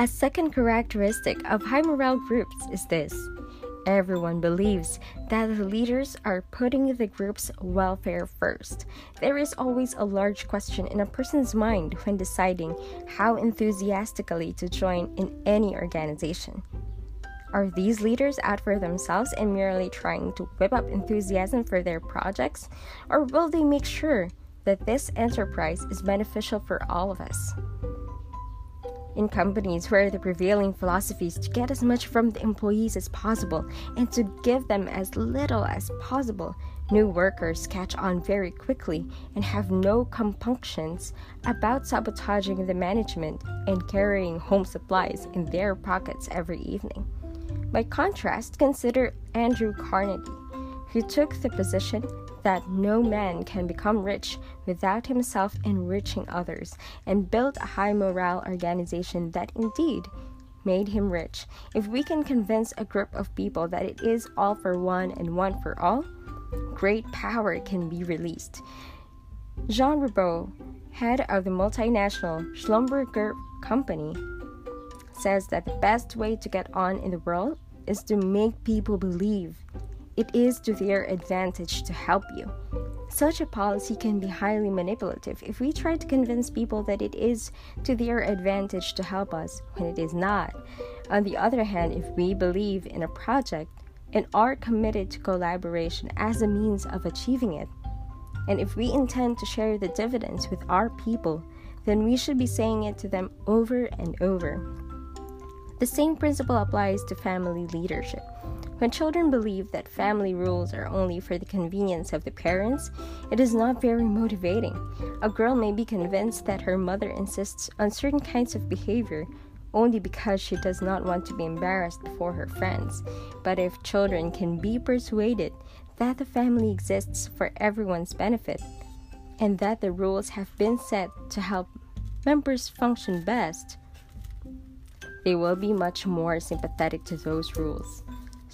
A second characteristic of high morale groups is this Everyone believes that the leaders are putting the group's welfare first. There is always a large question in a person's mind when deciding how enthusiastically to join in any organization. Are these leaders out for themselves and merely trying to whip up enthusiasm for their projects? Or will they make sure that this enterprise is beneficial for all of us? In companies where the prevailing philosophy is to get as much from the employees as possible and to give them as little as possible. New workers catch on very quickly and have no compunctions about sabotaging the management and carrying home supplies in their pockets every evening. By contrast, consider Andrew Carnegie, who took the position that no man can become rich without himself enriching others, and built a high morale organization that indeed made him rich. If we can convince a group of people that it is all for one and one for all, great power can be released. Jean Riboud, head of the multinational Schlumberger Company, says that the best way to get on in the world is to make people believe it is to their advantage to help you. Such a policy can be highly manipulative if we try to convince people that it is to their advantage to help us when it is not. On the other hand, if we believe in a project and are committed to collaboration as a means of achieving it, and if we intend to share the dividends with our people, then we should be saying it to them over and over. The same principle applies to family leadership. When children believe that family rules are only for the convenience of the parents, it is not very motivating. A girl may be convinced that her mother insists on certain kinds of behavior only because she does not want to be embarrassed before her friends. But if children can be persuaded that the family exists for everyone's benefit and that the rules have been set to help members function best, they will be much more sympathetic to those rules.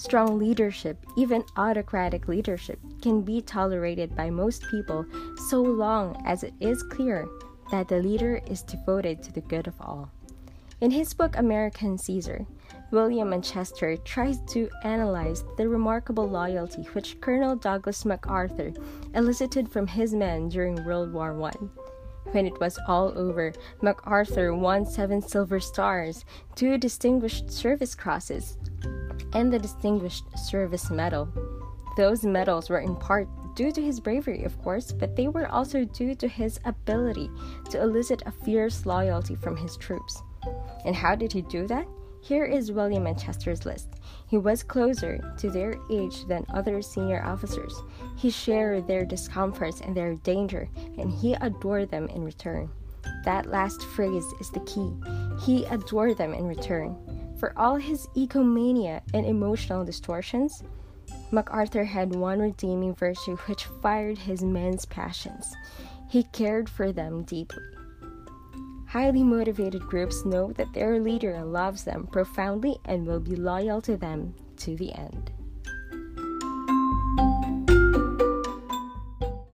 Strong leadership, even autocratic leadership, can be tolerated by most people so long as it is clear that the leader is devoted to the good of all. In his book American Caesar, William Manchester tries to analyze the remarkable loyalty which Colonel Douglas MacArthur elicited from his men during World War I. When it was all over, MacArthur won seven silver stars, two Distinguished Service Crosses, and the Distinguished Service Medal. Those medals were in part due to his bravery, of course, but they were also due to his ability to elicit a fierce loyalty from his troops. And how did he do that? Here is William Manchester's list. He was closer to their age than other senior officers. He shared their discomforts and their danger, and he adored them in return. That last phrase is the key. He adored them in return. For all his egomania and emotional distortions, MacArthur had one redeeming virtue which fired his men's passions. He cared for them deeply. Highly motivated groups know that their leader loves them profoundly and will be loyal to them to the end.